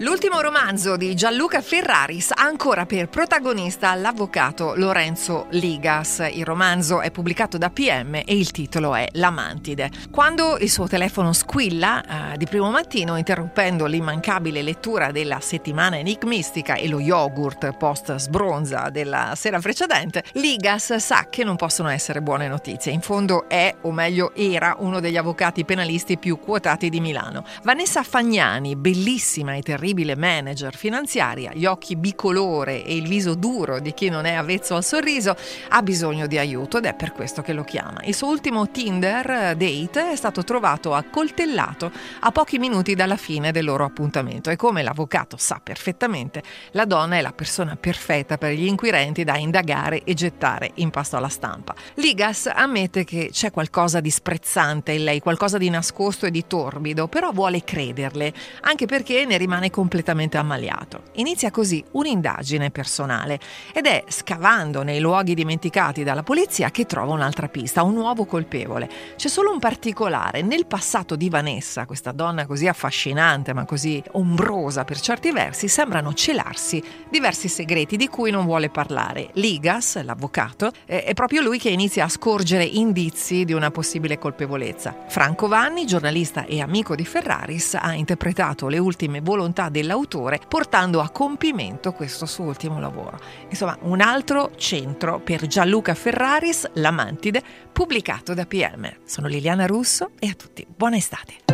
L'ultimo romanzo di Gianluca Ferraris ha ancora per protagonista l'avvocato Lorenzo Ligas. Il romanzo è pubblicato da PM e il titolo è La Mantide. Quando il suo telefono squilla eh, di primo mattino, interrompendo l'immancabile lettura della settimana enigmistica e lo yogurt post sbronza della sera precedente, Ligas sa che non possono essere buone notizie. In fondo è, o meglio era, uno degli avvocati penalisti più quotati di Milano. Vanessa Fagnani, bellissima e terribile terribile manager finanziaria, gli occhi bicolore e il viso duro di chi non è avvezzo al sorriso, ha bisogno di aiuto ed è per questo che lo chiama. Il suo ultimo Tinder date è stato trovato accoltellato a pochi minuti dalla fine del loro appuntamento e come l'avvocato sa perfettamente, la donna è la persona perfetta per gli inquirenti da indagare e gettare in pasto alla stampa. Ligas ammette che c'è qualcosa di sprezzante in lei, qualcosa di nascosto e di torbido, però vuole crederle, anche perché ne rimane completamente ammaliato. Inizia così un'indagine personale ed è scavando nei luoghi dimenticati dalla polizia che trova un'altra pista, un nuovo colpevole. C'è solo un particolare, nel passato di Vanessa, questa donna così affascinante ma così ombrosa per certi versi, sembrano celarsi diversi segreti di cui non vuole parlare. Ligas, l'avvocato, è proprio lui che inizia a scorgere indizi di una possibile colpevolezza. Franco Vanni, giornalista e amico di Ferraris, ha interpretato le ultime volontà dell'autore, portando a compimento questo suo ultimo lavoro. Insomma, un altro centro per Gianluca Ferraris, La Mantide, pubblicato da PM. Sono Liliana Russo e a tutti buona estate.